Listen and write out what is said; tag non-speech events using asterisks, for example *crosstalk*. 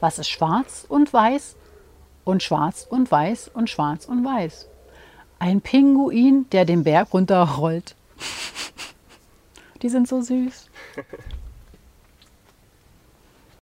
Was ist schwarz und weiß und schwarz und weiß und schwarz und weiß? Ein Pinguin, der den Berg runterrollt. *laughs* Die sind so süß. *laughs*